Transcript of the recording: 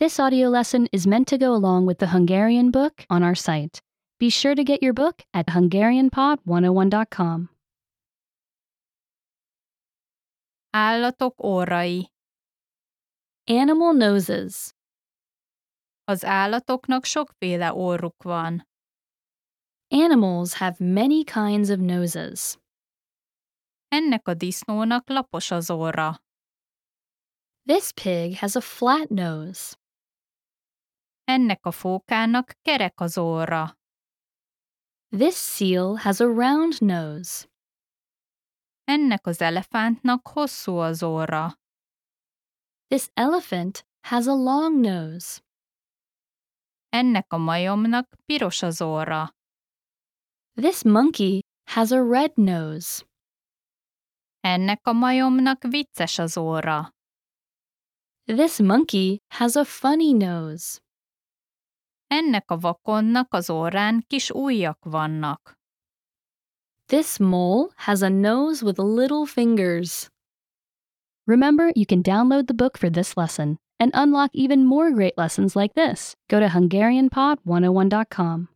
This audio lesson is meant to go along with the Hungarian book on our site. Be sure to get your book at HungarianPod101.com. Állatok orrai. Animal noses. Az állatoknak sokféle orruk van. Animals have many kinds of noses. Ennek a disznónak lapos az orra. This pig has a flat nose. Ennek a fókának kerek az orra. This seal has a round nose. Ennek az elefántnak hosszú az orra. This elephant has a long nose. Ennek a majomnak piros az orra. This monkey has a red nose. Ennek a majomnak vicces az orra. This monkey has a funny nose. Ennek a vakonnak az orrán kis ujjak vannak. This mole has a nose with little fingers. Remember, you can download the book for this lesson and unlock even more great lessons like this. Go to HungarianPod101.com.